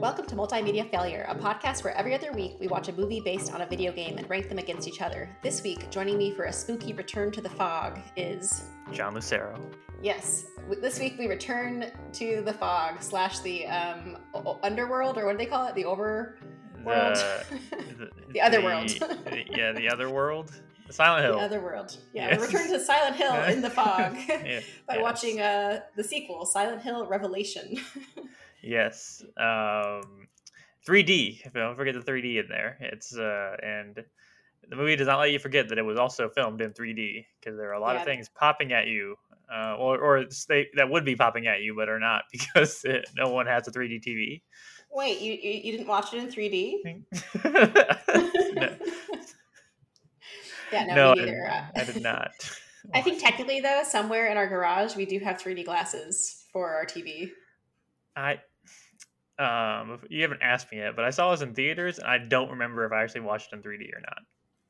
Welcome to Multimedia Failure, a podcast where every other week we watch a movie based on a video game and rank them against each other. This week, joining me for a spooky return to the fog is. John Lucero. Yes, this week we return to the fog slash the um, underworld, or what do they call it? The over. World. The, The other world. the- yeah, the other world. Silent Hill. The other world. Yeah, Yes. we return to Silent Hill in the fog Yeah, by yes. watching uh, the sequel, Silent Hill Revelation. Yes. Um, 3D. Don't forget the 3D in there. It's uh, and the movie does not let you forget that it was also filmed in 3D because there are a lot Yeah. of things popping at you, uh, or or they, that would be popping at you but are not because it, no one has a 3D TV. Wait, you, you, didn't watch it in 3D? no, yeah, no, no, me I, neither. Uh, I did not. I think technically, though, somewhere in our garage, we do have 3D glasses for our TV. I um you haven't asked me yet, but I saw this in theaters and I don't remember if I actually watched it in 3D or not.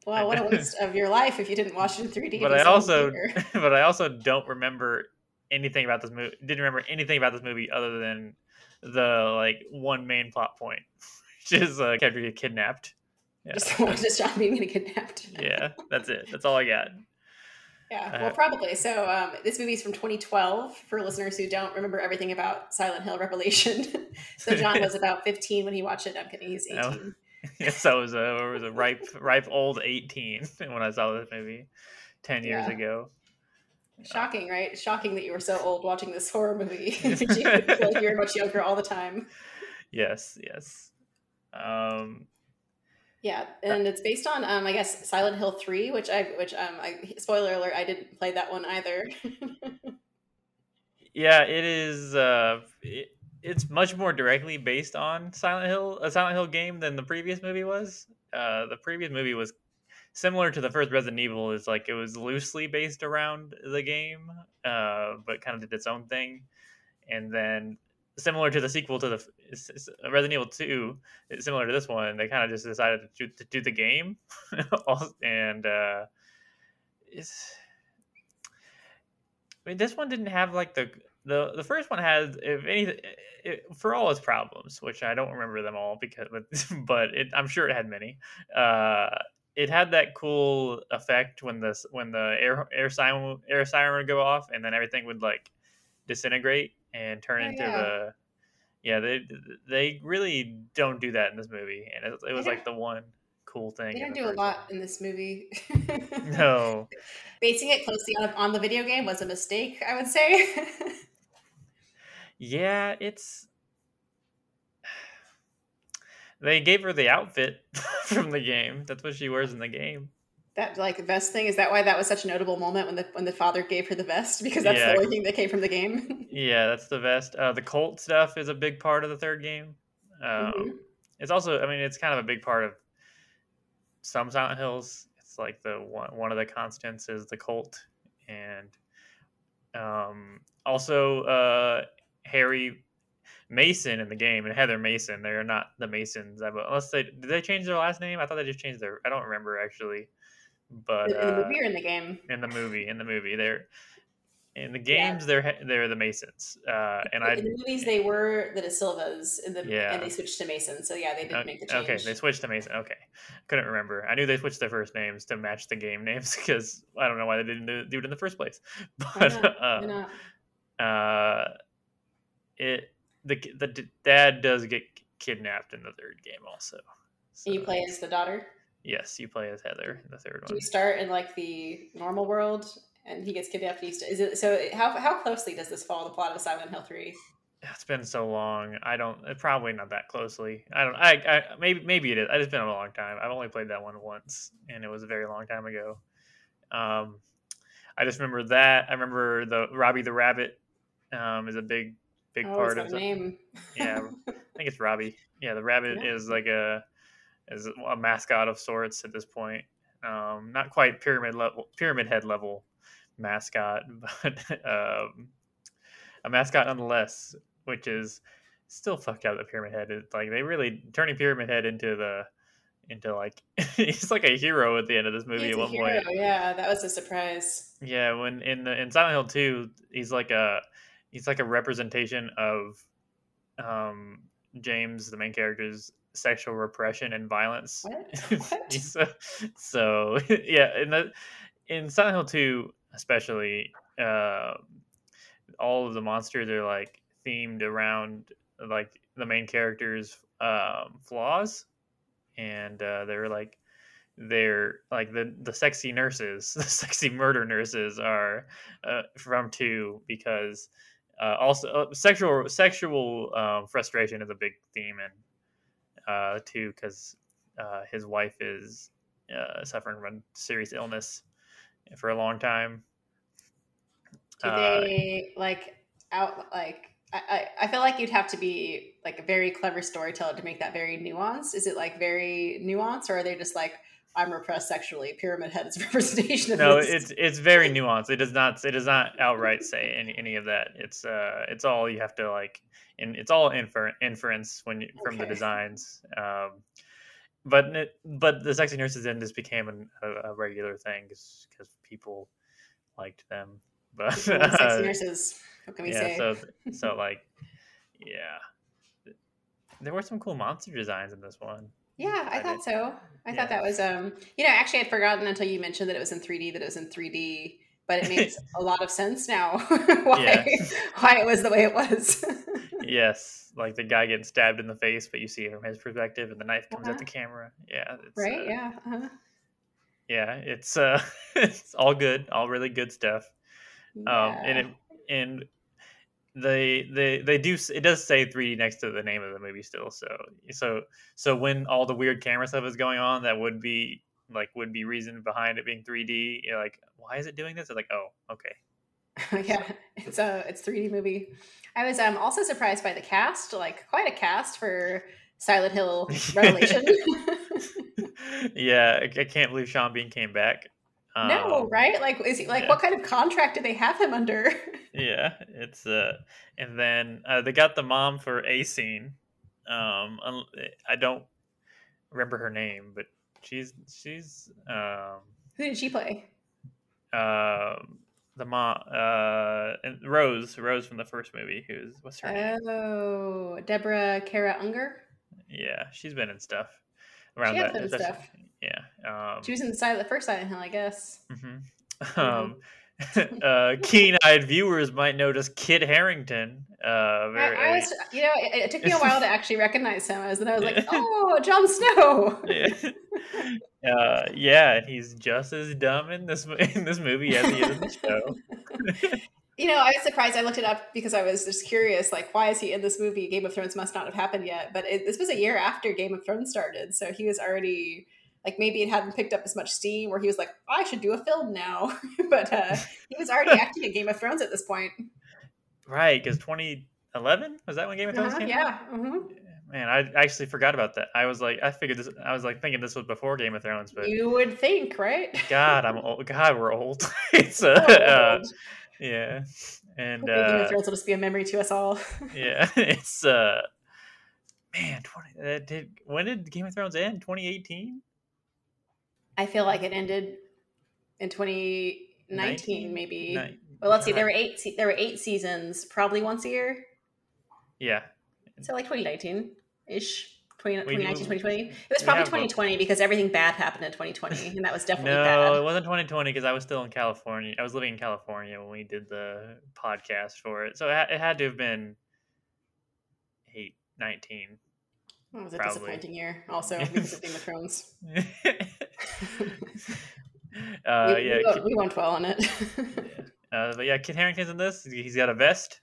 Well, what a waste of your life if you didn't watch it in 3D. But I saw it in also but I also don't remember anything about this movie. Didn't remember anything about this movie other than the like one main plot point, which is uh, get kidnapped. Yeah, just to stop being kidnapped. yeah, that's it. That's all I got. Yeah, Uh, well, probably. So, um, this movie's from 2012 for listeners who don't remember everything about Silent Hill Revelation. so, John was about 15 when he watched it. I'm kidding, he's 18. No. yes, I was a I was a ripe ripe old eighteen when I saw this movie ten years Yeah. ago. Shocking, right? Shocking that you were so old watching this horror movie. you feel like you were much younger all the time. Yes, yes. Um, Yeah, and it's based on, um, I guess, Silent Hill Three, which I, which um, I, spoiler alert, I didn't play that one either. yeah, it is. Uh, it, it's much more directly based on Silent Hill, a Silent Hill game, than the previous movie was. Uh, the previous movie was similar to the first Resident Evil. Is like it was loosely based around the game, uh, but kind of did its own thing. And then, similar to the sequel to the Resident Evil Two, similar to this one. They kind of just decided to do, to do the game, and uh, it's. I mean, this one didn't have like the the the first one has if anything it, for all its problems, which I don't remember them all because but but it, I'm sure it had many. Uh, it had that cool effect when the when the air air siren air siren would go off and then everything would like disintegrate and turn Oh, into yeah. the yeah they they really don't do that in this movie and it, it was like the one cool thing. they don't do a lot one. in this movie. No, Basing it closely on, on the video game was a mistake, I would say. Yeah, it's. They gave her the outfit from the game. That's what she wears in the game. That like vest thing is that why that was such a notable moment when the when the father gave her the vest because that's Yeah. the only thing that came from the game. Yeah, that's the vest. Uh, the Colt stuff is a big part of the third game. Um, Mhm. It's also, I mean, it's kind of a big part of some Silent Hills. It's like the one one of the constants is the Colt, and um, also uh, Harry Mason in the game and Heather Mason. They're not the Masons, I- unless they did they change their last name. I thought they just changed their. I don't remember actually, but in the uh, movie or in the game? in the movie, in the movie, they're in the Yeah. games. They're they're the Masons, uh, and I in the movies they were the De Silvas in the Yeah. and they switched to Mason. So yeah, they didn't Uh, make the change. Okay, they switched to Mason. Okay, couldn't remember. I knew they switched their first names to match the game names because I don't know why they didn't do, it in the first place. Why But not? Why uh, not? uh, it the the d- dad does get kidnapped in the third game also. And you play as the daughter. Yes, you play as Heather in the third Do one. you start in like the normal world and he gets kidnapped? East. Is it so? How how closely does this follow the plot of Silent Hill Three? It's been so long. I don't. uh, Probably not that closely. I don't. I, I maybe maybe it is. It's been a long time. I've only played that one once, and it was a very long time ago. Um, I just remember that. I remember the Robbie the Rabbit. Um, is a big big oh, part of the, name? Yeah, I think it's Robbie. Yeah, the rabbit Yeah. is like a is a mascot of sorts at this point. Um, not quite pyramid level, pyramid head level mascot, but um, a mascot nonetheless, which is still fucked out. The pyramid head is like they really turning pyramid head into the into like he's like a hero at the end of this movie He's at one hero. point. Yeah, that was a surprise. Yeah, when in the in Silent Hill 2, he's like a he's like a representation of um James, the main character's sexual repression and violence. What? What? so, so yeah, in the in Silent Hill Two, especially, uh, all of the monsters are like themed around like the main character's um, flaws, and uh, they're like they're like the the sexy nurses, the sexy murder nurses are uh, from two because uh, also uh, sexual sexual um, frustration is a big theme in uh, two because uh, his wife is uh, suffering from serious illness for a long time. Do Uh, they like out like I, I I feel like you'd have to be like a very clever storyteller to make that very nuanced. Is it like very nuanced or are they just like I'm repressed sexually, pyramid head is a representation of no, this? it's it's very nuanced. It does not it does not outright say any, any of that. It's uh it's all you have to like and it's all infer- inference when you, from the designs. Um, but it, but the sexy nurses in this became an, a, a regular thing because people liked them. But sexy nurses. What can we yeah, say? so so like yeah, there were some cool monster designs in this one. Yeah, I thought so. I Yeah. thought that was um you know, actually I'd forgotten until you mentioned that it was in 3D that it was in 3D, but it makes a lot of sense now why Yeah. why it was the way it was. Yes, like the guy getting stabbed in the face, but you see it from his perspective, and the knife comes Uh-huh. at the camera. Yeah, it's, right? uh, Yeah. Uh-huh. yeah, it's uh, it's all good, all really good stuff. Um, and it and they they they do it does say 3D next to the name of the movie still. So so so when all the weird camera stuff is going on, that would be like would be reason behind it being 3D. You're like, why is it doing this? It's like, oh, okay. yeah, it's a it's 3D movie. I was um also surprised by the cast, like quite a cast for Silent Hill Revelation. yeah, I, I can't believe Sean Bean came back. No, Um, right? Like, is he like yeah. what kind of contract did they have him under? Yeah, it's uh, and then uh, they got the mom for a scene. Um, I don't remember her name, but she's she's um Who did she play? um the mom uh and Rose Rose from the first movie. Who's what's her name? Oh, Deborah Kara Unger. Yeah, she's been in stuff around has that. been stuff. Yeah. Um, She was in the side of the first Silent Hill, I guess. mhm. Um, uh, keen-eyed viewers might notice Kit Harington. Uh, I, very, I was, you know, it, it took me a while to actually recognize him. I was, then I was like, oh, Jon Snow. yeah. Uh, yeah, and he's just as dumb in this in this movie as he is in the show. You know, I was surprised. I looked it up because I was just curious, like, why is he in this movie? Game of Thrones must not have happened yet. But it, this was a year after Game of Thrones started, so he was already like maybe it hadn't picked up as much steam. Where he was like, I should do a film now, but uh, he was already acting in Game of Thrones at this point. right, because 2011 was that when Game of Thrones Uh-huh, came? yeah. hmm Man, I actually forgot about that. I was like, I figured this. I was like thinking this was before Game of Thrones, but You would think, right? God, I'm old. God, we're old. it's uh, uh, old. yeah, and Hopefully Game uh, of Thrones will just be a memory to us all. yeah, it's uh, man, 20. Uh, did when did Game of Thrones end? 2018. I feel like it ended in 2019, 19? maybe. Well, let's see. There were eight. Se- there were eight seasons, probably once a year. Yeah, So like 2019 ish. 20, 2019, 2020. It was probably have both. 2020 because everything bad happened in 2020, and that was definitely no, bad. it wasn't 2020 because I was still in California. I was living in California when we did the podcast for it, so it, it had to have been eight, 19. It was a probably. disappointing year, also because of Game of Thrones. uh, we, yeah, we, won't, we won't dwell on it. uh, but yeah, Kit Harington's in this. He's got a vest.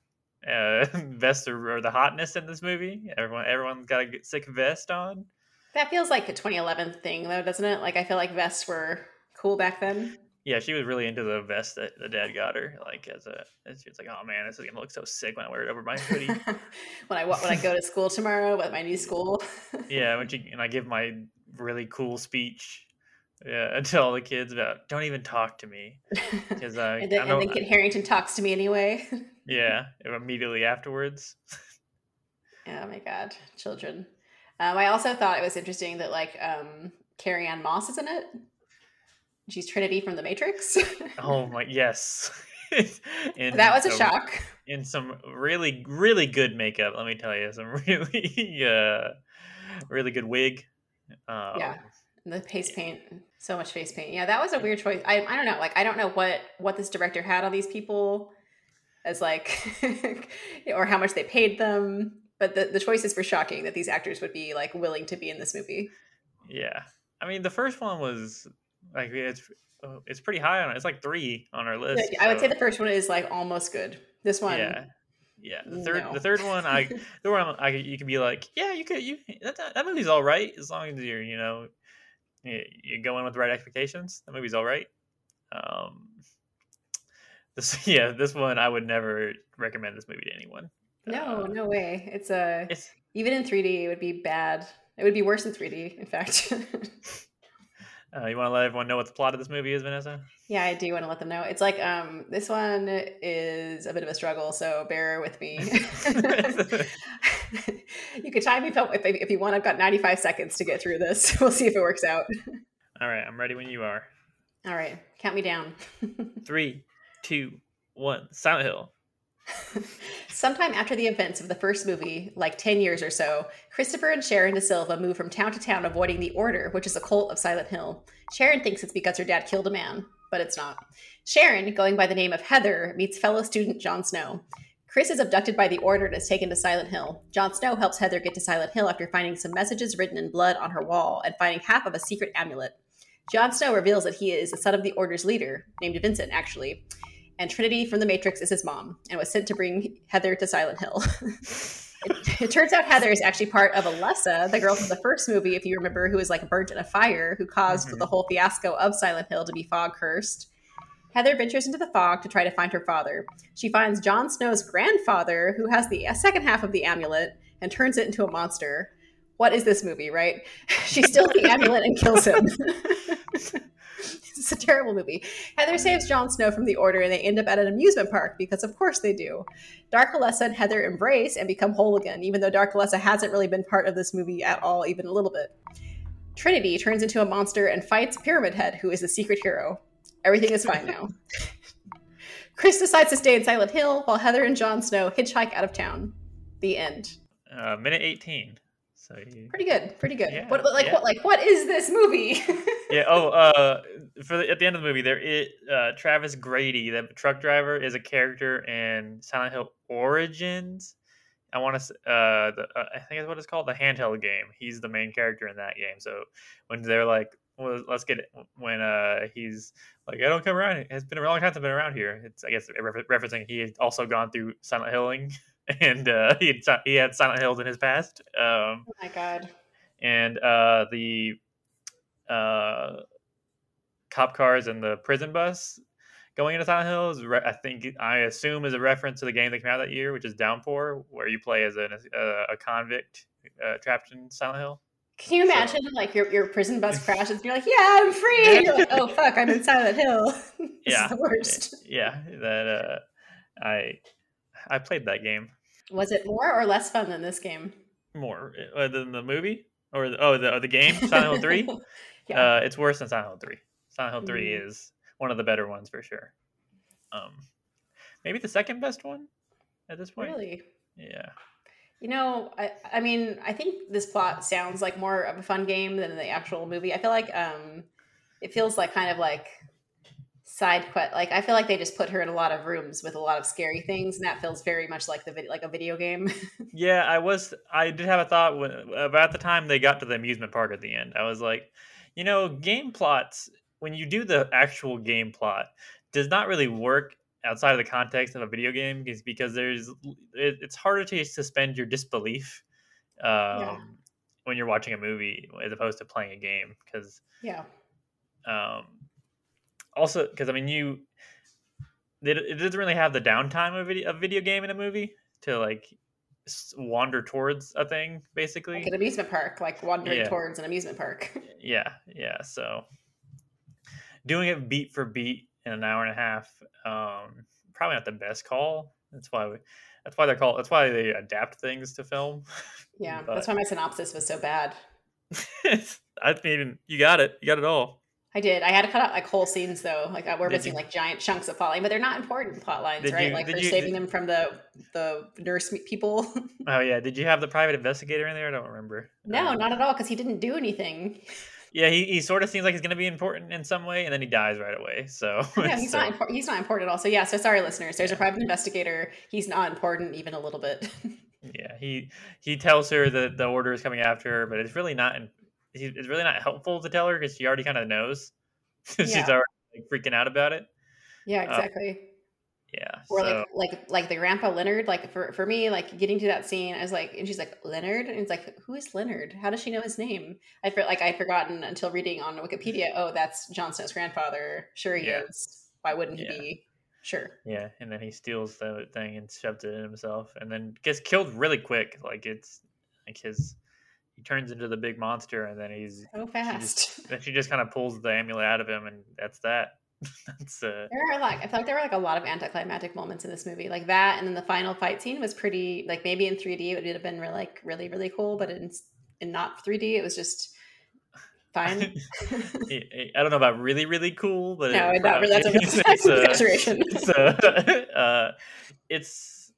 Uh, vests are, are the hotness in this movie. Everyone, everyone's got a sick vest on. that feels like a 2011 thing, though, doesn't it? Like I feel like vests were cool back then. Yeah, she was really into the vest that the dad got her. Like as a, as she was like, "Oh man, this is gonna look so sick when I wear it over my hoodie." when I when I go to school tomorrow at my new school. yeah, when she and I give my really cool speech, yeah, to all the kids about don't even talk to me because uh, and then, I and then Kit Harington talks to me anyway. yeah, immediately afterwards. Oh my god, children. Um, I also thought it was interesting that like um, Carrie Ann Moss is in it. She's Trinity from The Matrix. oh my yes, in that was a some- shock. In some really, really good makeup, let me tell you, some really, uh, really good wig. Um, Yeah. The face paint, so much face paint. Yeah, that was a weird choice. I, I don't know. Like, I don't know what what this director had on these people, as like, or how much they paid them. But the the choices were shocking that these actors would be like willing to be in this movie. Yeah, I mean, the first one was like it's it's pretty high on it. It's like three on our list. I would say the first one is like almost good. This one, Yeah, yeah. The third, no. the third one, I the one I you could be like, yeah, you could you that, that, that movie's all right as long as you're you know you, you go in with the right expectations. The movie's all right. Um, this yeah, this one I would never recommend this movie to anyone. no, Uh, no way. It's a It's even in 3D, it would be bad. It would be worse in 3D. In fact, uh, you want to let everyone know what the plot of this movie is, Vanessa? yeah, I do want to let them know. It's like um, this one is a bit of a struggle, so bear with me. you can time me if, if, if you want. I've got 95 seconds to get through this. We'll see if it works out. all right, I'm ready when you are. All right, count me down. Three, two, one. Silent Hill. Sometime after the events of the first movie, like 10 years or so, Christopher and Sharon De Silva move from town to town avoiding the Order, which is a cult of Silent Hill. Sharon thinks it's because her dad killed a man, but it's not. Sharon, going by the name of Heather, meets fellow student Jon Snow. Chris is abducted by the Order and is taken to Silent Hill. Jon Snow helps Heather get to Silent Hill after finding some messages written in blood on her wall and finding half of a secret amulet. Jon Snow reveals that he is the son of the Order's leader, named Vincent, actually, and Trinity from the Matrix is his mom and was sent to bring Heather to Silent Hill. it, it turns out Heather is actually part of Alessa, the girl from the first movie, if you remember, who was like burnt in a fire, who caused Mhm. the whole fiasco of Silent Hill to be fog cursed. Heather ventures into the fog to try to find her father. She finds Jon Snow's grandfather, who has the second half of the amulet, and turns it into a monster. What is this movie, right? She steals the amulet and kills him. it's a terrible movie. Heather saves Jon Snow from the Order, and they end up at an amusement park because, of course, they do. Dark Alessa and Heather embrace and become whole again, even though Dark Alessa hasn't really been part of this movie at all, even a little bit. Trinity turns into a monster and fights Pyramid Head, who is the secret hero. Everything is fine now. Chris decides to stay in Silent Hill while Heather and Jon Snow hitchhike out of town. The end. Uh, minute eighteen. So you, Pretty good. Pretty good. Yeah, what, what- like yeah. what? Like what is this movie? yeah. Oh, uh, for the, at the end of the movie, there is uh, Travis Grady, the truck driver, is a character in Silent Hill Origins. I want to. Uh, the, uh, I think that's what it's called, the handheld game. He's the main character in that game. So when they're like, well, let's get it. When uh, he's like, I don't come around. It's been a long time since I've been around here. It's I guess referencing he had also gone through Silent Hilling, and uh, he had he had Silent Hills in his past. Um, oh my god. and uh, the uh, cop cars and the prison bus going into Silent Hill is, re- I think, I assume, is a reference to the game that came out that year, which is Downpour, where you play as an, a, a convict uh, trapped in Silent Hill. Can you So- imagine like your, your prison bus crashes and you're like, yeah, I'm free. And you're like, oh fuck, I'm in Silent Hill. Yeah. the worst. Yeah, that uh, I I played that game Was it more or less fun than this game? more uh, than the movie or the, oh the oh, the game Silent Hill Three. Yeah. Uh, it's worse than Silent Hill Three. Silent Hill Three Mm. is one of the better ones for sure. Um, maybe the second best one at this point. really? Yeah. You know, I, I mean, I think this plot sounds like more of a fun game than the actual movie. I feel like um, it feels like kind of like side quest. Like I feel like they just put her in a lot of rooms with a lot of scary things, and that feels very much like the vid- like a video game. Yeah, I was. I did have a thought when about the time they got to the amusement park at the end. I was like, you know, game plots when you do the actual game plot does not really work outside of the context of a video game is because there's it, it's harder to suspend your disbelief um, when you're watching a movie as opposed to playing a game because yeah, um, also because I mean you it, it doesn't really have the downtime of a video, a video game in a movie to like wander towards a thing basically like an amusement park, like wandering Yeah. towards an amusement park. yeah yeah so doing it beat for beat in an hour and a half um probably not the best call that's why we that's why they're called that's why they adapt things to film yeah, But- that's why my synopsis was so bad. i mean you got it you got it all I did. I had to cut out like whole scenes though. Like we're Did missing you- like giant chunks of plotline, but they're not important plot lines, right? you- like they're you- saving did- them from the the nurse people. Oh yeah, did you have the private investigator in there? I don't remember. no, Um, not at all, because he didn't do anything. Yeah, he, he sort of seems like he's going to be important in some way, and then he dies right away. So Yeah, he's so- not. Impor- he's not important at all. So yeah. So sorry, listeners. There's a private investigator. He's not important even a little bit. Yeah, he he tells her that the order is coming after her, but it's really not. It's really not helpful to tell her because she already kind of knows. She's Yeah. already like, freaking out about it. yeah, Uh, exactly. Yeah. or so, like like like the grandpa Leonard. Like for for me, like getting to that scene, I was like, and she's like Leonard, and it's like, who is Leonard? How does she know his name? I felt like I'd forgotten until reading on Wikipedia. Oh, that's Jon Snow's grandfather. Sure, he Yeah. is. Why wouldn't he Yeah. be? Sure. yeah, and then he steals the thing and shoves it in himself, and then gets killed really quick. Like it's like his he turns into the big monster, and then he's So she fast. just then she just kind of pulls the amulet out of him, and that's that. that's uh There are like I feel like there were like a lot of anticlimactic moments in this movie, like that, and then the final fight scene was pretty like maybe in 3D it would have been really, like really really cool, but in in not 3D it was just fine. I don't know about really, really cool, but No, it- not really. That's a- it's, it's, uh, exaggeration. it's, uh, uh, it's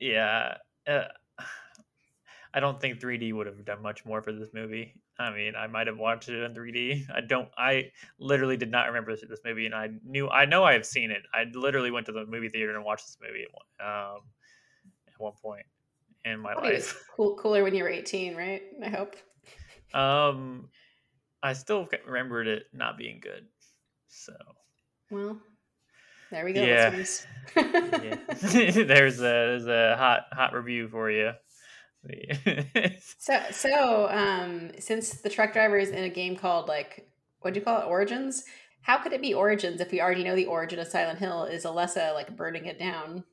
yeah. Uh, I don't think 3D would have done much more for this movie. I mean, I might have watched it in 3D. I don't. I literally did not remember this, this movie, and I knew. I know I have seen it. I literally went to the movie theater and watched this movie at one, um, at one point in my Probably was life. cool, cooler when you were 18, right? I hope. Um, I still remembered it not being good. So Well, there we go. Yeah. yeah, there's a there's a hot hot review for you. so, so um, since the truck driver is in a game called like what do you call it, Origins? How could it be Origins if we already know the origin of Silent Hill is Alessa like burning it down?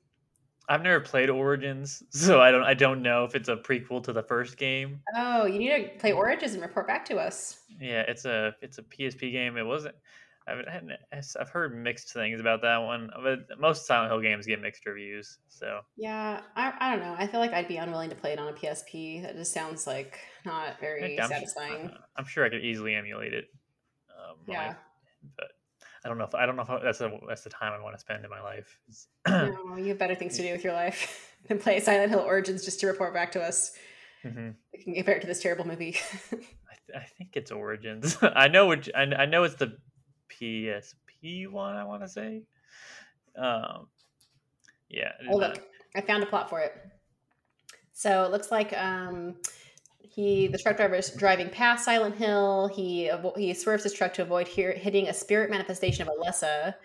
I've never played Origins, so I don't I don't know if it's a prequel to the first game. Oh, you need to play Origins and report back to us. Yeah, it's a it's a PSP game. It wasn't. I've I've heard mixed things about that one, but most Silent Hill games get mixed reviews. So Yeah, I, I don't know. I feel like I'd be unwilling to play it on a PSP. That just sounds like not very I'm, satisfying. I'm sure I could easily emulate it. Um, Yeah. but I don't know if I don't know if that's the that's the time I want to spend in my life. No, you have better things to do with your life than play Silent Hill Origins just to report back to us. Mhm. We can compare it to this terrible movie. I, th- I think it's Origins. I know which. I, I know it's the PSP one. I want to say. Um, yeah. oh, look, I found a plot for it. So it looks like um, he, the truck driver, is driving past Silent Hill. He he swerves his truck to avoid hear, hitting a spirit manifestation of Alessa.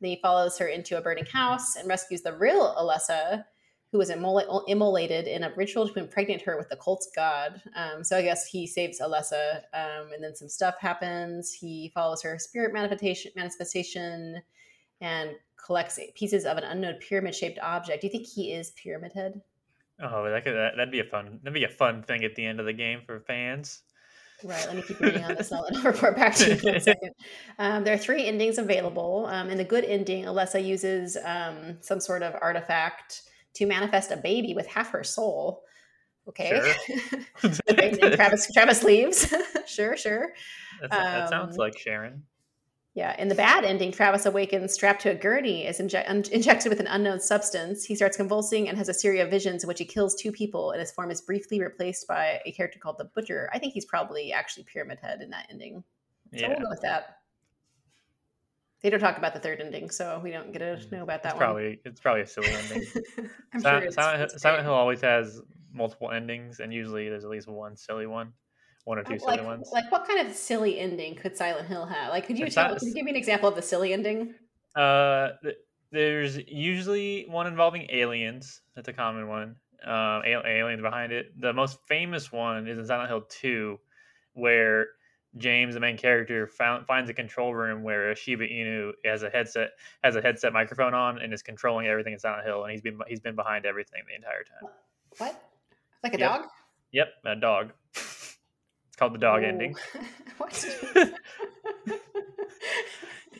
Then he follows her into a burning house and rescues the real Alessa, who was immol- immolated in a ritual to impregnate her with the cult's god. Um, so I guess he saves Alessa, um, and then some stuff happens. He follows her spirit manifestation, manifestation and collects pieces of an unknown pyramid-shaped object. Do you think he is Pyramid Head? Oh, that could that, that'd be a fun that'd be a fun thing at the end of the game for fans. Right, let me keep reading on this. and I'll report back to you in a second. Um, there are three endings available. Um, in the good ending, Alessa uses um, some sort of artifact to manifest a baby with half her soul. Okay. then Travis, Travis leaves. sure, sure. That sounds Um, like Sharon. Yeah. In the bad ending, Travis awakens strapped to a gurney, is inje- un- injected with an unknown substance. He starts convulsing and has a series of visions in which he kills two people, and his form is briefly replaced by a character called the Butcher. I think he's probably actually Pyramid Head in that ending. So Yeah, we'll go with that. They don't talk about the third ending, so we don't get to know about that it's one. probably it's probably a silly ending. I'm Silent, sure it's, Silent, it's Hill- Silent. Hill always has multiple endings, and usually there's at least one silly one, one or two silly ones. like what kind of silly ending could Silent Hill have? Like, could you tell? not- Can you give me an example of the silly ending? Uh, there's usually one involving aliens. That's a common one. Um, aliens behind it. The most famous one is in Silent Hill Two, where James, the main character, found, finds a control room where a Shiba Inu has a headset has a headset microphone on and is controlling everything in Silent Hill, and he's been he's been behind everything the entire time. What? Like a Yep. dog? Yep, a dog. it's called the dog Ooh. ending. what?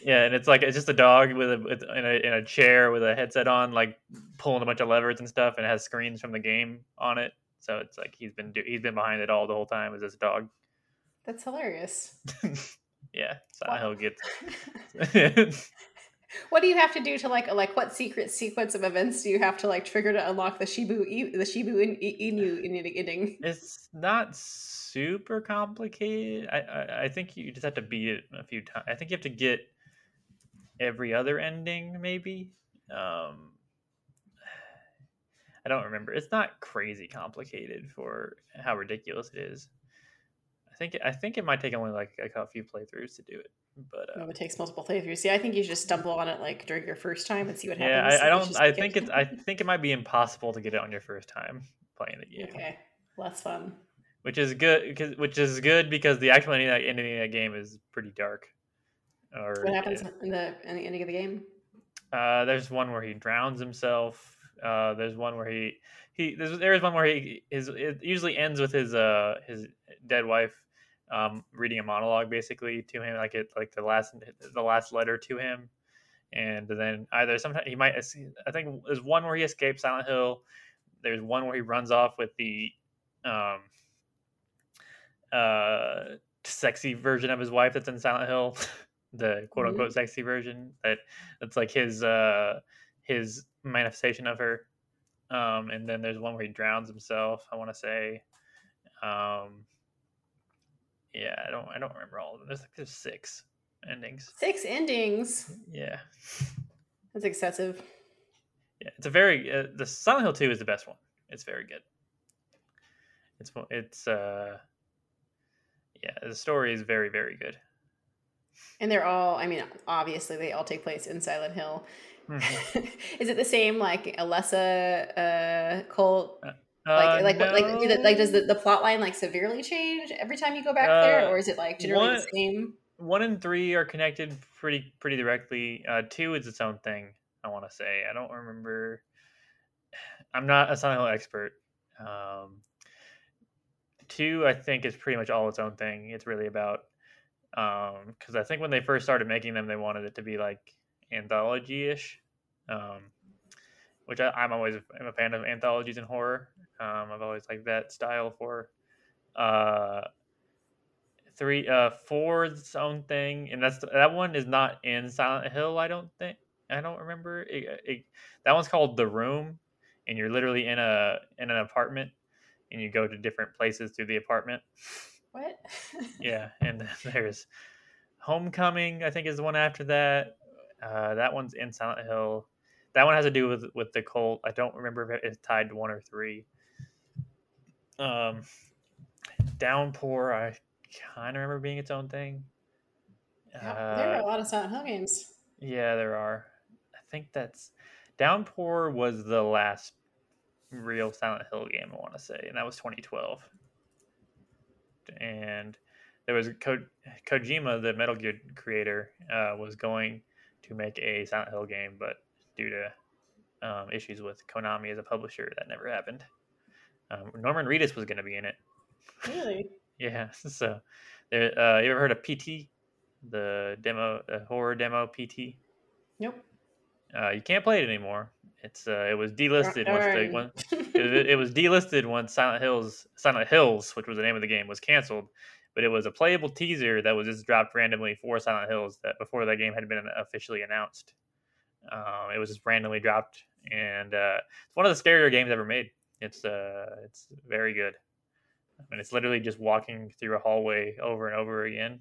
Yeah, and it's like it's just a dog with a with, in a in a chair with a headset on, like pulling a bunch of levers and stuff, and it has screens from the game on it. So it's like he's been do, he's been behind it all the whole time as this dog. That's hilarious. Yeah, Silent Hill gets. what do you have to do to like like what secret sequence of events do you have to like trigger to unlock the Shibu the Shibu in, Inu ending? It's not super complicated. I, I, I think you just have to beat it a few times. I think you have to get every other ending maybe. Um, I don't remember. It's not crazy complicated for how ridiculous it is. I think I think it might take only like a few playthroughs to do it. But uh, it takes multiple playthroughs. See, I think you should just stumble on it like during your first time and see what yeah, happens. Yeah, I, I, don't. I think it. it's. I think it might be impossible to get it on your first time playing the game. Okay, less fun. Which is good because which is good because the actual ending, ending of that game is pretty dark. Or, what happens yeah. in the in the ending of the game? Uh, there's one where he drowns himself. Uh, there's one where he he there's there is one where he his it usually ends with his uh his dead wife um, reading a monologue basically to him, like it like the last the last letter to him, and then either sometimes he might I think there's one where he escapes Silent Hill. There's one where he runs off with the um, uh, sexy version of his wife that's in Silent Hill, the quote unquote mm-hmm. sexy version that that's like his uh his manifestation of her. Um, and then there's one where he drowns himself. I want to say. Um, yeah, I don't I don't remember all of them. There's like there's six endings. Six endings. Yeah. That's excessive. Yeah, it's a very uh, the Silent Hill Two is the best one. It's very good. It's it's uh yeah the story is very very good. And they're all I mean obviously they all take place in Silent Hill. Mm-hmm. is it the same like Alessa uh, cult? Uh, like, uh, like, no. like, do the, like, does the, the plot line like severely change every time you go back uh, there, or is it like generally one, the same? One and three are connected pretty pretty directly. Uh, two is its own thing. I want to say. I don't remember. I'm not a Silent Hill expert. Um, two, I think, is pretty much all its own thing. It's really about because um, I think when they first started making them, they wanted it to be like anthology ish. Um, which I, am always am a fan of anthologies in horror. Um, I've always liked that style for uh, three, uh, four its own thing, and that's that one is not in Silent Hill. I don't think I don't remember it, it, that one's called The Room, and you're literally in a in an apartment, and you go to different places through the apartment. What? yeah, and there's Homecoming. I think is the one after that. Uh, that one's in Silent Hill. That one has to do with with the cult. I don't remember if it's tied to one or three. Um, Downpour, I kind of remember being its own thing. Yeah, uh, there are a lot of Silent Hill games. Yeah, there are. I think that's Downpour was the last real Silent Hill game I want to say, and that was 2012. And there was Ko- Kojima, the Metal Gear creator, uh, was going to make a Silent Hill game, but due to um, issues with Konami as a publisher, that never happened. Um, Norman Reedus was going to be in it. Really? yeah. So, there, uh, you ever heard of PT, the demo, the horror demo PT? Nope. Uh, you can't play it anymore. It's uh, it was delisted once the one, it, it, was delisted once Silent Hills Silent Hills, which was the name of the game, was canceled. But it was a playable teaser that was just dropped randomly for Silent Hills that before that game had been officially announced. Um, it was just randomly dropped, and uh, it's one of the scarier games ever made. It's uh, it's very good. I mean, it's literally just walking through a hallway over and over again.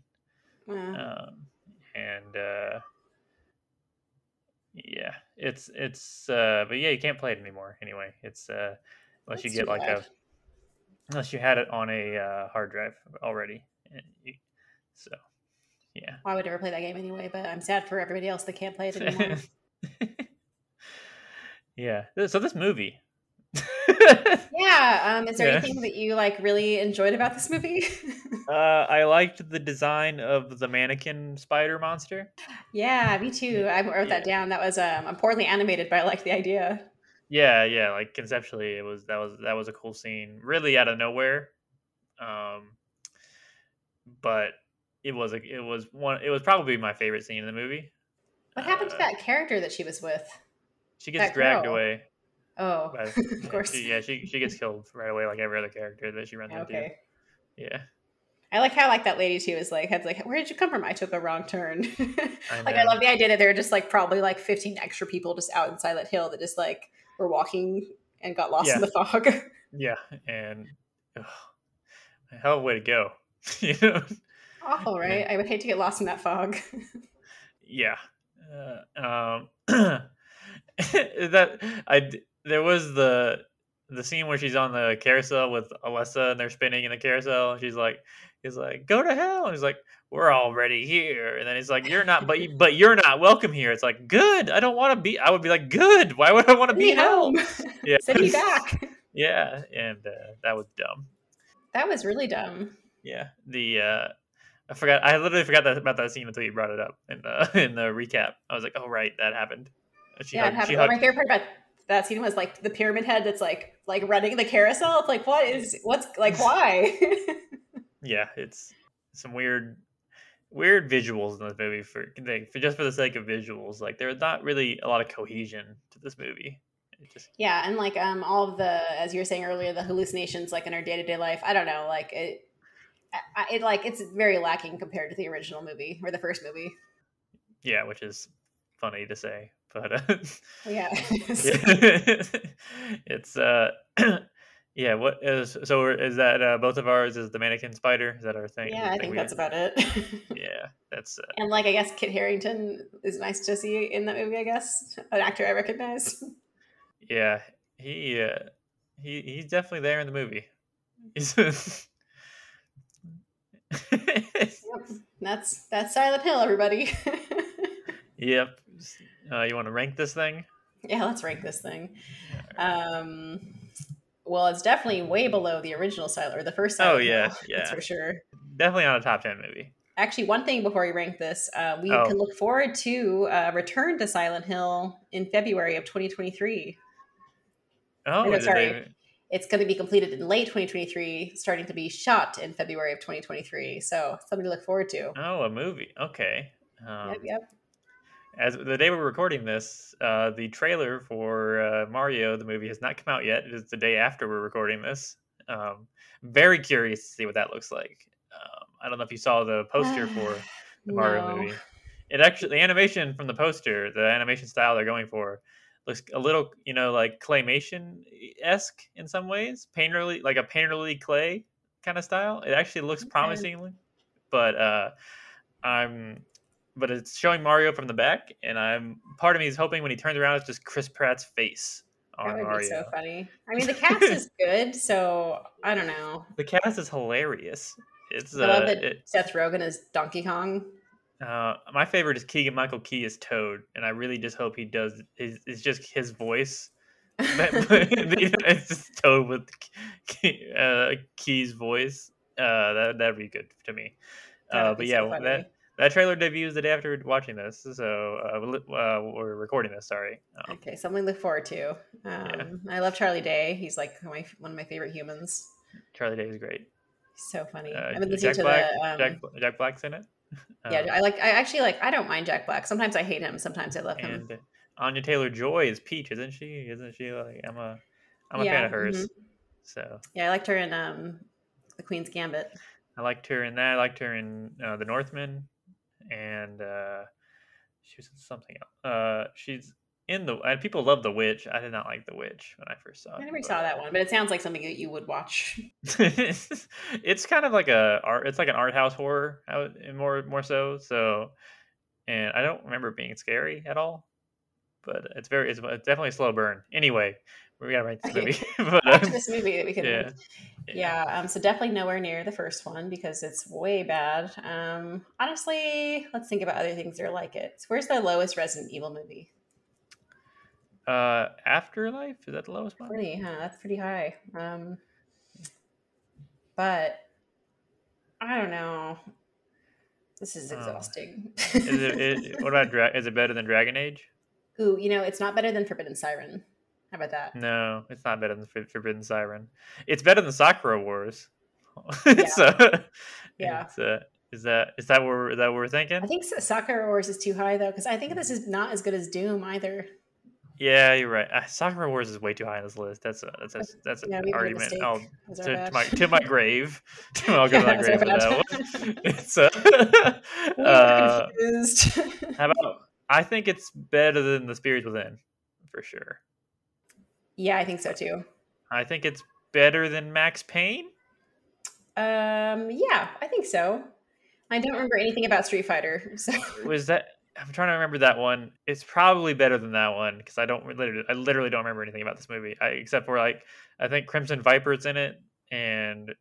Um, and uh, yeah, it's it's uh, but yeah, you can't play it anymore anyway. It's uh, unless That's you get like bad. a unless you had it on a uh, hard drive already. You, so yeah, I would never play that game anyway. But I'm sad for everybody else that can't play it anymore. yeah. So this movie, yeah. Um, is there yeah. anything that you like really enjoyed about this movie? uh, I liked the design of the mannequin spider monster. Yeah, me too. I wrote yeah. that down. That was um, I'm poorly animated, but I liked the idea. Yeah, yeah. Like conceptually, it was that was that was a cool scene. Really out of nowhere, um, but it was a, it was one. It was probably my favorite scene in the movie. What happened uh, to that character that she was with? She gets that dragged girl. away. Oh, but, of course. She, yeah, she she gets killed right away, like every other character that she runs okay. into. Yeah. I like how like that lady too is like had like where did you come from? I took a wrong turn. I like I love the idea that there are just like probably like 15 extra people just out in Silent Hill that just like were walking and got lost Yeah. in the fog. Yeah, and ugh, hell of a way to go. you know? Awful, right? I would hate to get lost in that fog. Yeah. Uh, um, that I there was the the scene where she's on the carousel with Alessa and they're spinning in the carousel. She's like, he's like, go to hell. And he's like, we're already here. And then he's like, you're not, but but you're not welcome here. It's like, good. I don't want to be. I would be like, good. Why would I want to be hell? home. Yeah. Send me back. yeah, and uh, that was dumb. That was really dumb. Yeah, the uh, I forgot. I literally forgot that, about that scene until you brought it up in the in the recap. I was like, oh right, that happened. She yeah, hugged- she happened. hugged- My favorite part about that scene was like the pyramid head that's like like running the carousel. It's like what is what's like why? yeah, it's some weird weird visuals in this movie for, for just for the sake of visuals. Like there's not really a lot of cohesion to this movie. Just yeah, and like um all of the as you were saying earlier, the hallucinations like in our day to day life. I don't know, like it. I, it like it's very lacking compared to the original movie or the first movie. yeah, which is funny to say, but uh, Yeah, yeah. it's uh yeah what is so is that uh, both of ours is the mannequin spider is that our thing yeah, I think that's about it. yeah that's uh, and like I guess Kit Harington is nice to see in that movie. I guess an actor I recognize. yeah he uh he he's definitely there in the movie he's That's that's Silent Hill, everybody. yep uh, you want to rank this thing yeah, let's rank this thing. Um, well, it's definitely way below the original Silent or the first. Silent Oh, yeah, Hill, yeah. that's for sure. definitely not a top 10 movie Actually, one thing before we rank this, uh, we Oh. can look forward to uh, return to Silent Hill in February of 2023. oh no, sorry. they- It's going to be completed in late 2023, starting to be shot in February of 2023. So something to look forward to. oh a movie okay um, yep, yep. As the day we're recording this, uh, the trailer for uh, Mario the movie has not come out yet. It is the day after we're recording this. Um, very curious to see what that looks like. Um, I don't know if you saw the poster for the Mario No. movie. It actually the animation from the poster, the animation style they're going for, looks a little you know like claymation esque in some ways, painterly like a painterly clay kind of style. It actually looks Okay. promisingly, but uh, I'm but it's showing Mario from the back, and I'm part of me is hoping when he turns around, it's just Chris Pratt's face on That would Mario. be so funny. I mean, the cast is good, so I don't know. The cast is hilarious. It's I love uh, that it, Seth Rogen is Donkey Kong. uh, my favorite is Keegan Michael Key as Toad, and I really just hope he does. Is it's just his voice. But- but it's just Toad with Key, uh, Key's voice. Uh, that that'd be good to me. Uh, but yeah, so that that trailer debuts the day after watching this, so uh, uh, we're recording this. Sorry. Um, Okay, something to look forward to. Um, I love Charlie Day. He's like my, one of my favorite humans. Charlie Day is great. So funny. Uh, I've been listening Jack to Black. the. Um, Jack, Jack Black's in it. yeah, Um, I like. I actually like. I don't mind Jack Black. Sometimes I hate him. Sometimes I love him. and Anya Taylor Joy is Peach, isn't she? Isn't she like I'm a I'm a fan of hers. mhm. So Yeah, I liked her in um, the Queen's Gambit. I liked her in that. I liked her in uh, The Northman, and uh, she was in something else. Uh, she's in the. And people love The Witch. I did not like The Witch when I first saw it. I never saw that one, but it sounds like something that you would watch. it's kind of like a art. It's like an art house horror, more more so. So, and I don't remember being scary at all. But it's very. It's, it's definitely a slow burn. Anyway, we gotta write this Okay. movie. but, um, this movie that we can. yeah. Yeah, um, so definitely nowhere near the first one because it's way bad. Um, honestly, let's think about other things that are like it. So where's the lowest Resident Evil movie? Uh, Afterlife is that the lowest one? Pretty, huh? That's pretty high. Um, but I don't know. This is Oh. exhausting. Is it, it? What about Dra- is it better than Dragon Age? Ooh, you know, it's not better than Forbidden Siren. How about that? No, it's not better than Forbidden Siren. It's better than Sakura Wars. Yeah. so, Yeah. it's, uh, is that is that what we're, that what we're thinking? I think Sakura Wars is too high though, because I think this is not as good as Doom either. Yeah, you're right. Uh, Sakura Wars is way too high on this list. That's a that's a, that's an Yeah, we made a argument. I'll, It was our to, to my to my grave. I'll go to my it was our grave with that one. It's uh, uh, confused. how about? I think it's better than the Spirits Within, for sure. Yeah, I think so too. I think it's better than Max Payne. Um, yeah, I think so. I don't remember anything about Street Fighter, so Was that? I'm trying to remember that one. It's probably better than that one because I don't literally, I literally don't remember anything about this movie I, except for like I think Crimson Viper's in it, and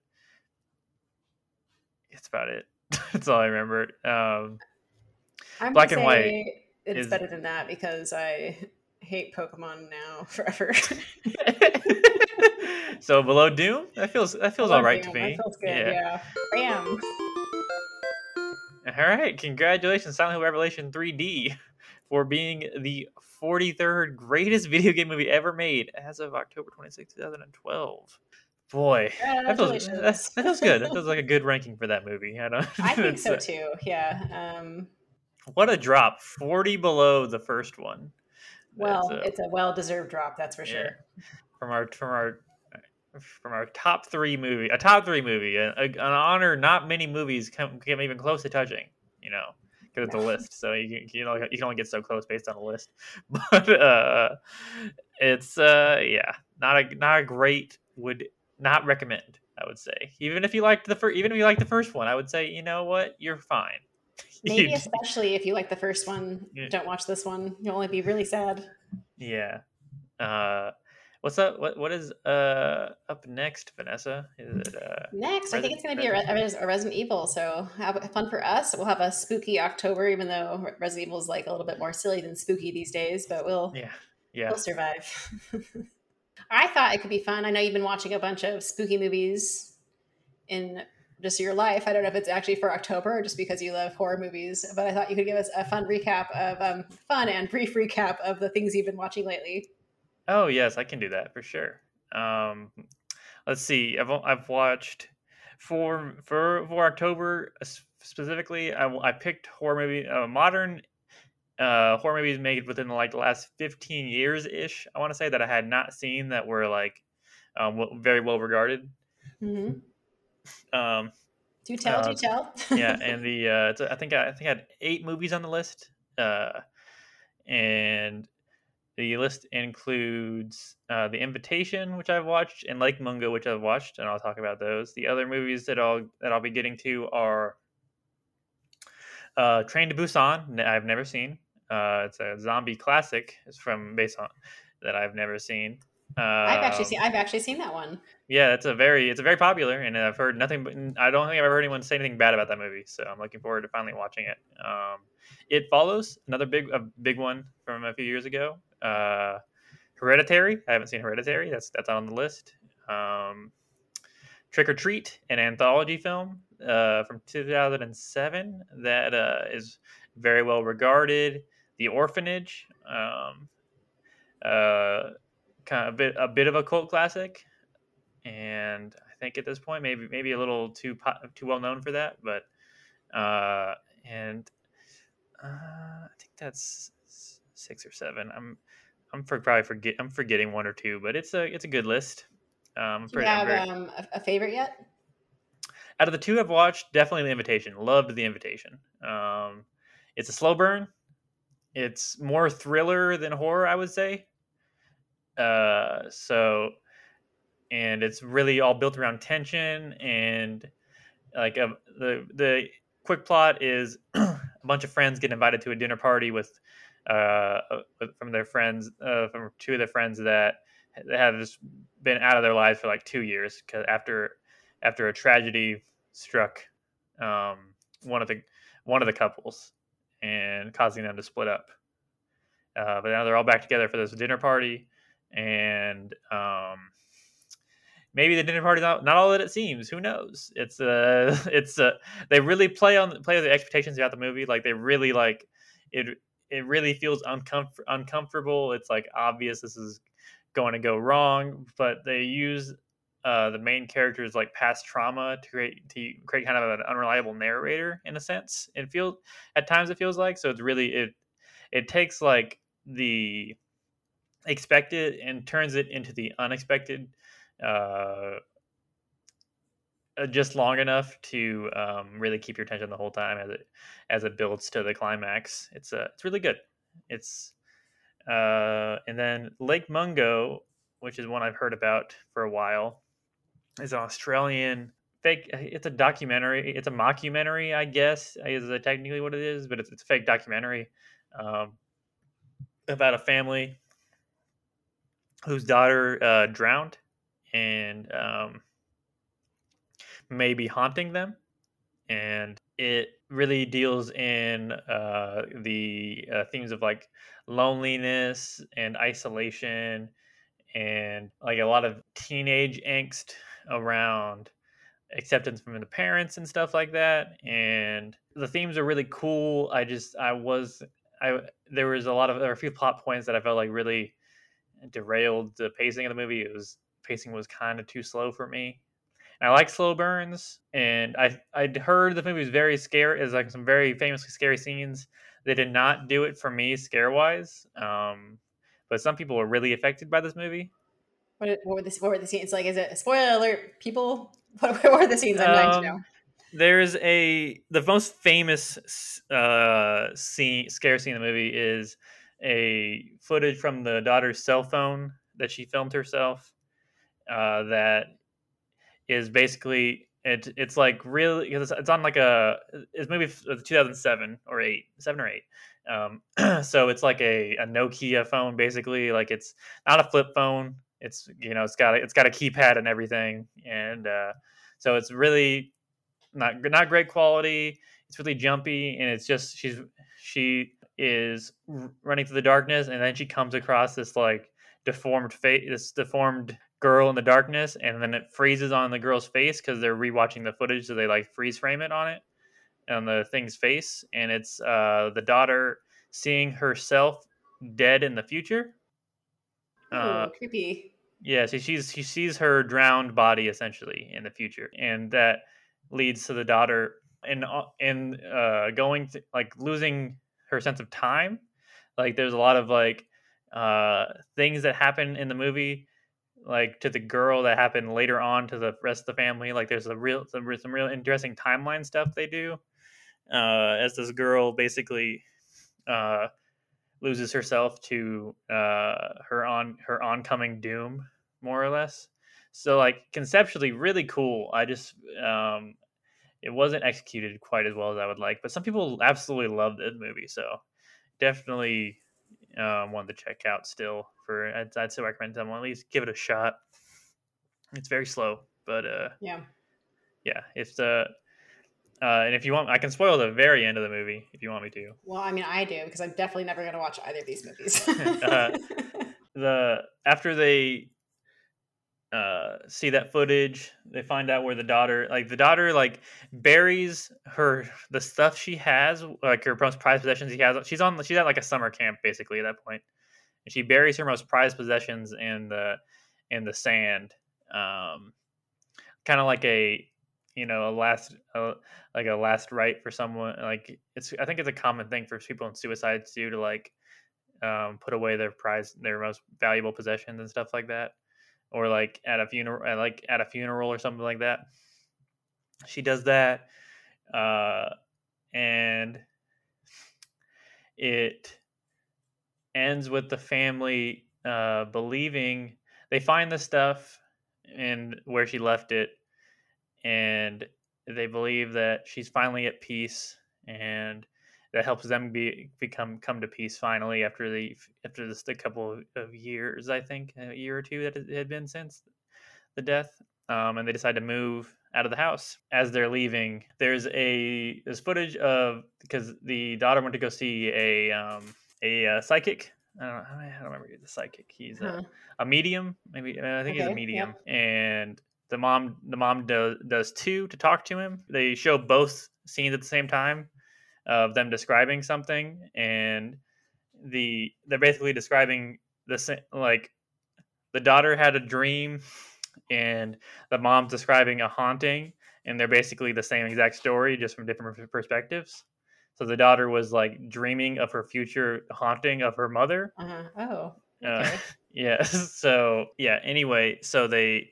it's about it. That's all I remember. Um, I'm Black and white It's is- better than that because I hate Pokemon now forever. so below Doom, that feels that feels all right to me. That feels good. Yeah. Bam. All right, congratulations, Silent Hill Revelation 3D, for being the 43rd greatest video game movie ever made as of October 26, 2012. Boy, that feels, that feels good. That feels like a good ranking for that movie. I don't. I think so uh, too. Yeah. Um, What a drop! 40 below the first one. Well, uh, it's a well-deserved drop, that's for yeah. sure. from our from our from our top three movie, a top three movie, a, a- an honor not many movies come, come even close to touching. You know, because it's a list, so you can- you know you can only get so close based on a list. But uh, it's uh yeah, not a not a great would not recommend. I would say even if you liked the first, even if you liked the first one, I would say you know what you're fine. Maybe especially if you like the first one, Yeah. don't watch this one. You'll only be really sad. Yeah. Uh, what's up? What what is uh up next, Vanessa? Is it uh? Next, I think it's going to be a, a Resident Evil. So have fun for us. We'll have a spooky October, even though Resident Evil is like a little bit more silly than spooky these days. But we'll Yeah. Yeah. we'll survive. I thought it could be fun. I know you've been watching a bunch of spooky movies in just your life. I don't know if it's actually for October or just because you love horror movies, but I thought you could give us a fun recap of um, fun and brief recap of the things you've been watching lately. Oh yes, I can do that for sure. Um, let's see. I've I've watched for for for October uh, specifically. I, I picked horror movie, uh, modern uh, horror movies made within like the last fifteen years ish. I want to say that I had not seen that were like um, very well regarded. Mm-hmm. Um, Do tell, Uh, do tell. yeah, and the uh, it's, I think I, I think I had eight movies on the list, uh, and the list includes uh, The Invitation, which I've watched, and Lake Mungo, which I've watched, and I'll talk about those. The other movies that I'll that I'll be getting to are uh, Train to Busan, I've never seen. Uh, it's a zombie classic. It's from based on that I've never seen. Uh, I've actually seen. I've actually seen that one. yeah, it's a very it's a very popular, and I've heard nothing. But I don't think I've ever heard anyone say anything bad about that movie. So I'm looking forward to finally watching it. Um, it follows another big a big one from a few years ago. Uh, Hereditary. I haven't seen Hereditary. That's that's on the list. Um, Trick 'r Treat, an anthology film uh, from 2007 that uh, is very well regarded. The Orphanage. Um, uh, kind of a bit a bit of a cult classic, and I think at this point maybe maybe a little too too well known for that. But uh, and uh, I think that's six or seven. I'm I'm for, probably forget I'm forgetting one or two, but it's a it's a good list. Um, pretty, have very- um, a, a favorite yet? out of the two I've watched, definitely the invitation. Loved the invitation. Um, it's a slow burn. It's more thriller than horror, I would say. Uh, so, and it's really all built around tension and like a, the the quick plot is a bunch of friends get invited to a dinner party with uh from their friends uh, from two of their friends that have just been out of their lives for like two years because after after a tragedy struck um, one of the one of the couples and causing them to split up. Uh, but now they're all back together for this dinner party, and um, maybe the dinner party's not, not all that it seems. Who knows? It's uh, it's uh, they really play on play on the expectations about the movie. Like they really like it. It really feels uncomfort uncomfortable. It's like obvious this is going to go wrong, but they use uh, the main character's like past trauma to create to create kind of an unreliable narrator in a sense. It feels at times it feels like so. It's really it it takes like the expected and turns it into the unexpected uh, uh, just long enough to um, really keep your attention the whole time as it as it builds to the climax. It's uh, it's really good. It's uh, and then Lake Mungo, which is one I've heard about for a while, is an Australian fake. It's a documentary. It's a mockumentary, I guess, is technically what it is, but it's, it's a fake documentary um, about a family whose daughter uh, drowned and um, may be haunting them. And it really deals in uh, the uh, themes of like loneliness and isolation and like a lot of teenage angst around acceptance from the parents and stuff like that and the themes are really cool i just i was i there was a lot of there were a few plot points that i felt like really derailed the pacing of the movie it was pacing was kind of too slow for me and I like slow burns, and I I'd heard the movie was very scary. Is like some very famously scary scenes. They did not do it for me scare wise, um, but some people were really affected by this movie. What, what were the what were the scenes like? Is it a spoiler alert? People, what, what were the scenes? I'm dying to know. Um, There's a the most famous uh, scene scare scene in the movie is a footage from the daughter's cell phone that she filmed herself. Uh, that is basically it, it's like really it's, it's on like a it's maybe 2007 or 8 7 or 8 um, so it's like a, a nokia phone basically like it's not a flip phone it's you know it's got a, it's got a keypad and everything and uh, so it's really not not great quality it's really jumpy and it's just she's she is running through the darkness and then she comes across this like deformed face this deformed girl in the darkness and then it freezes on the girl's face because they're rewatching the footage so they like freeze frame it on it on the thing's face and it's uh the daughter seeing herself dead in the future. Ooh, uh, creepy. yeah so she's she sees her drowned body essentially in the future and that leads to the daughter and and uh going to, like losing her sense of time like there's a lot of like uh things that happen in the movie like to the girl that happened later on to the rest of the family. Like there's a real some, some real interesting timeline stuff they do. Uh, as this girl basically uh, loses herself to uh, her on her oncoming doom, more or less. So like conceptually really cool. I just um, it wasn't executed quite as well as I would like, but some people absolutely loved this movie. So definitely um, one to check out still. For I'd, I'd still recommend someone at least give it a shot. It's very slow, but uh, yeah, yeah. If the uh, and if you want, I can spoil the very end of the movie if you want me to. Well, I mean, I do because I'm definitely never going to watch either of these movies. uh, the after they uh, see that footage. They find out where the daughter, like the daughter, like buries her the stuff she has, like her most prized possessions he has. She's on, she's at like a summer camp basically at that point, and she buries her most prized possessions in the in the sand, um, kind of like a you know a last a, like a last right for someone. Like it's I think it's a common thing for people in suicides to do to like um, put away their prize, their most valuable possessions and stuff like that or like at a funeral, like at a funeral or something like that. She does that, uh, and it ends with the family uh, believing they find the stuff and where she left it, and they believe that she's finally at peace and that helps them be become come to peace finally after the after just a couple of years i think a year or two that it had been since the death um, and they decide to move out of the house as they're leaving there's a there's footage of because the daughter went to go see a um, a uh, psychic I don't, know, I don't remember the psychic. He's a, a medium, maybe. I think okay, he's a medium, yeah. and the mom the mom does does too to talk to him. They show both scenes at the same time, of them describing something and the they're basically describing the like the daughter had a dream and the mom's describing a haunting and they're basically the same exact story just from different perspectives so the daughter was like dreaming of her future haunting of her mother uh-huh. oh Uh, Okay. yeah. So yeah. Anyway, so they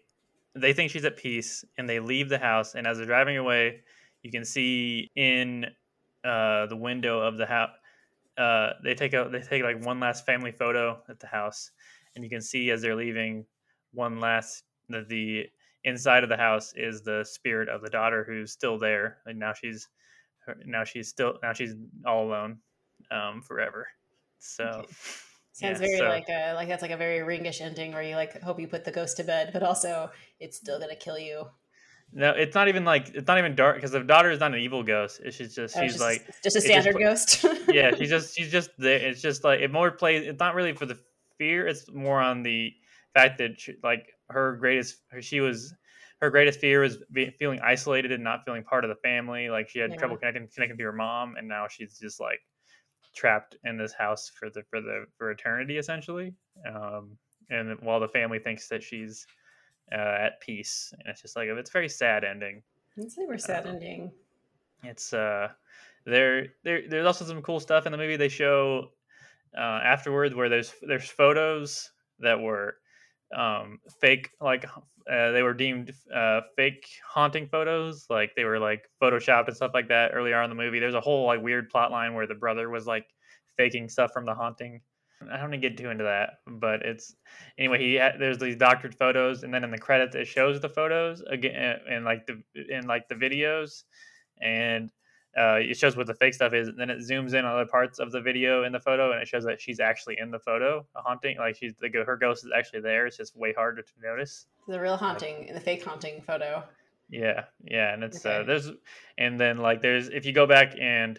they think she's at peace, and they leave the house. And as they're driving away, you can see in uh, the window of the house. Uh, they take a they take like one last family photo at the house, and you can see as they're leaving one last the, the inside of the house is the spirit of the daughter who's still there, and now she's now she's still now she's all alone um, forever. So Okay. Sounds yeah, very so- like a like that's like a very ringish ending where you like hope you put the ghost to bed, but also it's still gonna kill you. No, it's not even like it's not even dark because the daughter is not an evil ghost. It's just, just Oh, she's just, like just a it just standard ghost. yeah, she's just she's just there. It's just like it more plays. It's not really for the fear. It's more on the fact that she, like her greatest she was her greatest fear was be, feeling isolated and not feeling part of the family. Like she had Yeah. trouble connecting connecting to her mom, and now she's just like trapped in this house for the for the for eternity essentially. Um, and while the family thinks that she's uh, at peace, and it's just like it's a very sad ending. it's a super sad Uh, ending. It's uh there there there's also some cool stuff in the movie they show uh afterwards where there's there's photos that were um fake like uh, they were deemed uh fake haunting photos like they were like photoshopped and stuff like that earlier on in the movie there's a whole like weird plot line where the brother was like faking stuff from the haunting i don't want to get too into that but it's anyway he had, there's these doctored photos and then in the credits it shows the photos again and like the in like the videos and uh, it shows what the fake stuff is. And then it zooms in on other parts of the video in the photo, and it shows that she's actually in the photo, a haunting. Like she's the her ghost is actually there. It's just way harder to notice. The real haunting, the fake haunting photo. Yeah, yeah, and it's uh, there's and then like there's if you go back and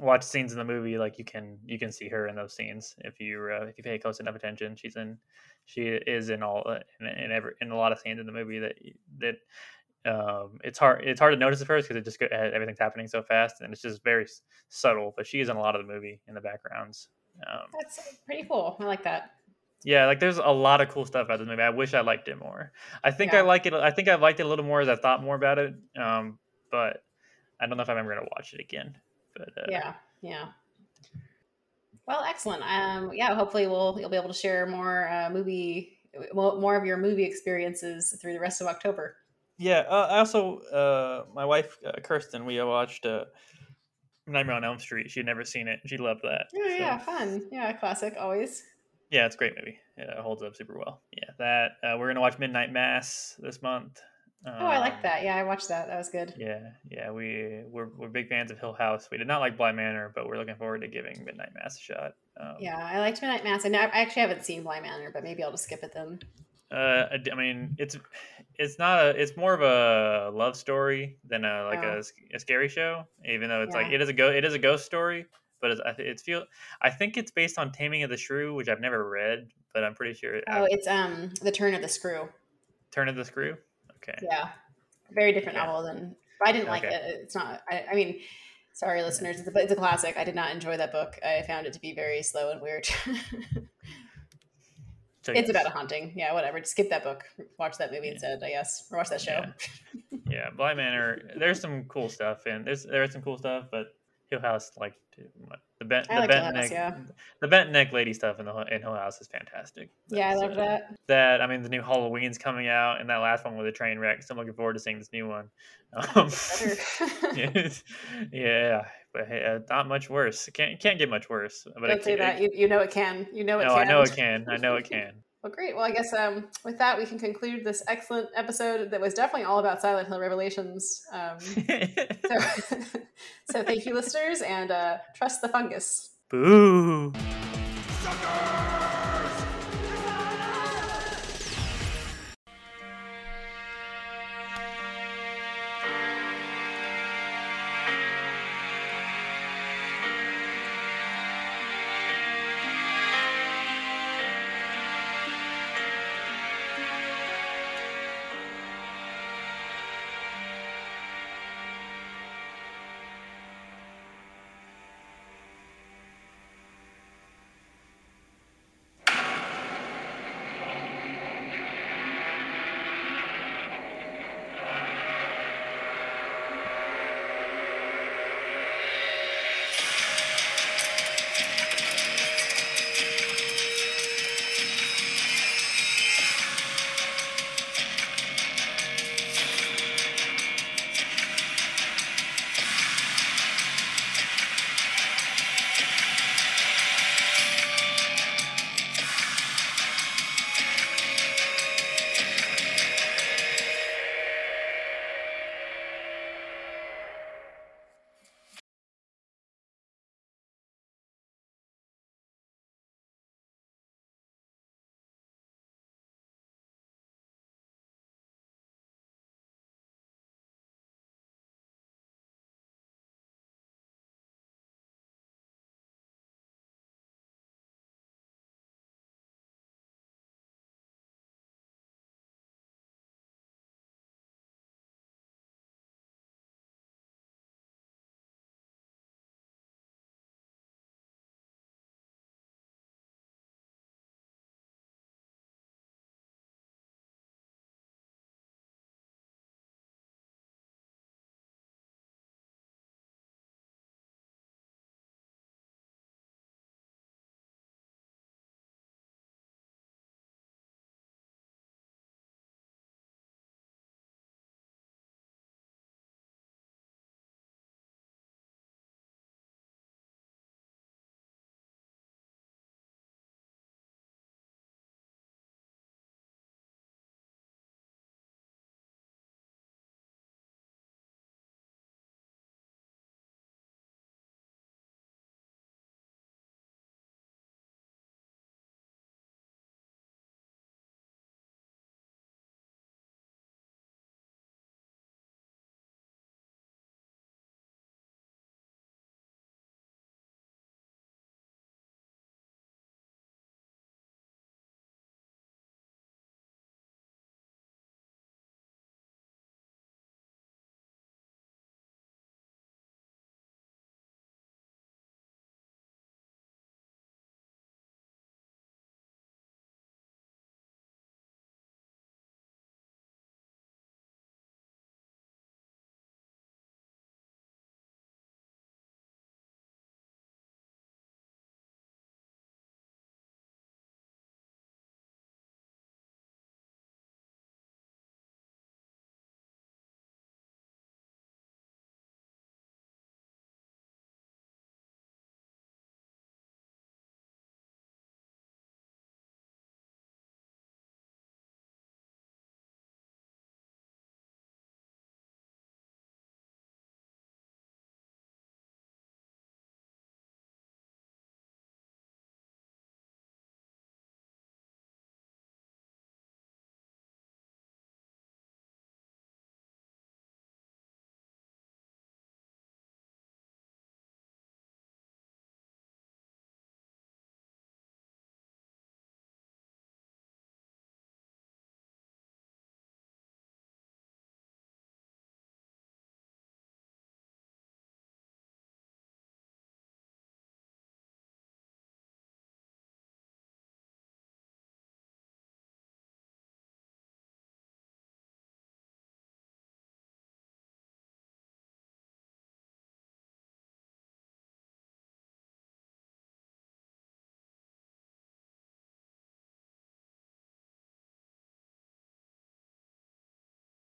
watch scenes in the movie, like you can you can see her in those scenes if you uh, if you pay close enough attention. She's in she is in all uh, in, in every in a lot of scenes in the movie that that um it's hard it's hard to notice at first because it just go, uh, everything's happening so fast and it's just very subtle. But she is in a lot of the movie in the backgrounds. Um, That's pretty cool. I like that. yeah, like there's a lot of cool stuff about this movie. I wish I liked it more. I think I like it. I think I liked it a little more as I thought more about it. Um, but I don't know if I'm ever gonna watch it again. But uh, Yeah, yeah. Well, excellent. Um, yeah, hopefully we'll you'll be able to share more uh, movie, more of your movie experiences through the rest of October. yeah. Uh, I also, uh, my wife uh, Kirsten, we watched uh, Nightmare on Elm Street. She'd never seen it. She loved that. Yeah, So, yeah, fun. Yeah, classic always. yeah, it's a great movie. Yeah, it holds up super well. Yeah, that uh, we're gonna watch Midnight Mass this month. Oh, I like Um, that. Yeah, I watched that. That was good. Yeah, yeah, we we're, we're big fans of Hill House. We did not like Bly Manor, but we're looking forward to giving Midnight Mass a shot. Um, Yeah, I liked Midnight Mass. I, know, I actually haven't seen Bly Manor, but maybe I'll just skip it then. Uh, I I mean, it's it's not a it's more of a love story than a like Oh. a, a scary show. Even though it's like it is a go it is a ghost story, but it's I it's feel I think it's based on Taming of the Shrew, which I've never read, but I'm pretty sure. Oh, I've- it's um the Turn of the Screw. Turn of the Screw. Okay. Yeah, very different novel than. I didn't like it. It's not. I, I mean, sorry, listeners. It's a, it's a classic. I did not enjoy that book. I found it to be very slow and weird. So, it's yes. about a haunting. Yeah, whatever. Just skip that book. Watch that movie Yeah. instead. I guess, or watch that show. Yeah. yeah, Bly Manor. There's some cool stuff, and there's there's some cool stuff, but Hill House like the bent the like bent House, neck yeah. the bent neck lady stuff in the in Hill House is fantastic. Yeah, I love uh, that. that I mean the new Halloween's coming out and that last one with the train wreck. So I'm looking forward to seeing this new one. Um, yeah, yeah, but hey, uh, not much worse. It can't can't get much worse. But Don't it, say that. You, you know it can. You know it no, can. I know it can. I know it can. Well, great. Well, I guess um, with that, we can conclude this excellent episode that was definitely all about Silent Hill Revelations. Um, so, so thank you, listeners, and uh, trust the fungus. Boo. Sucker!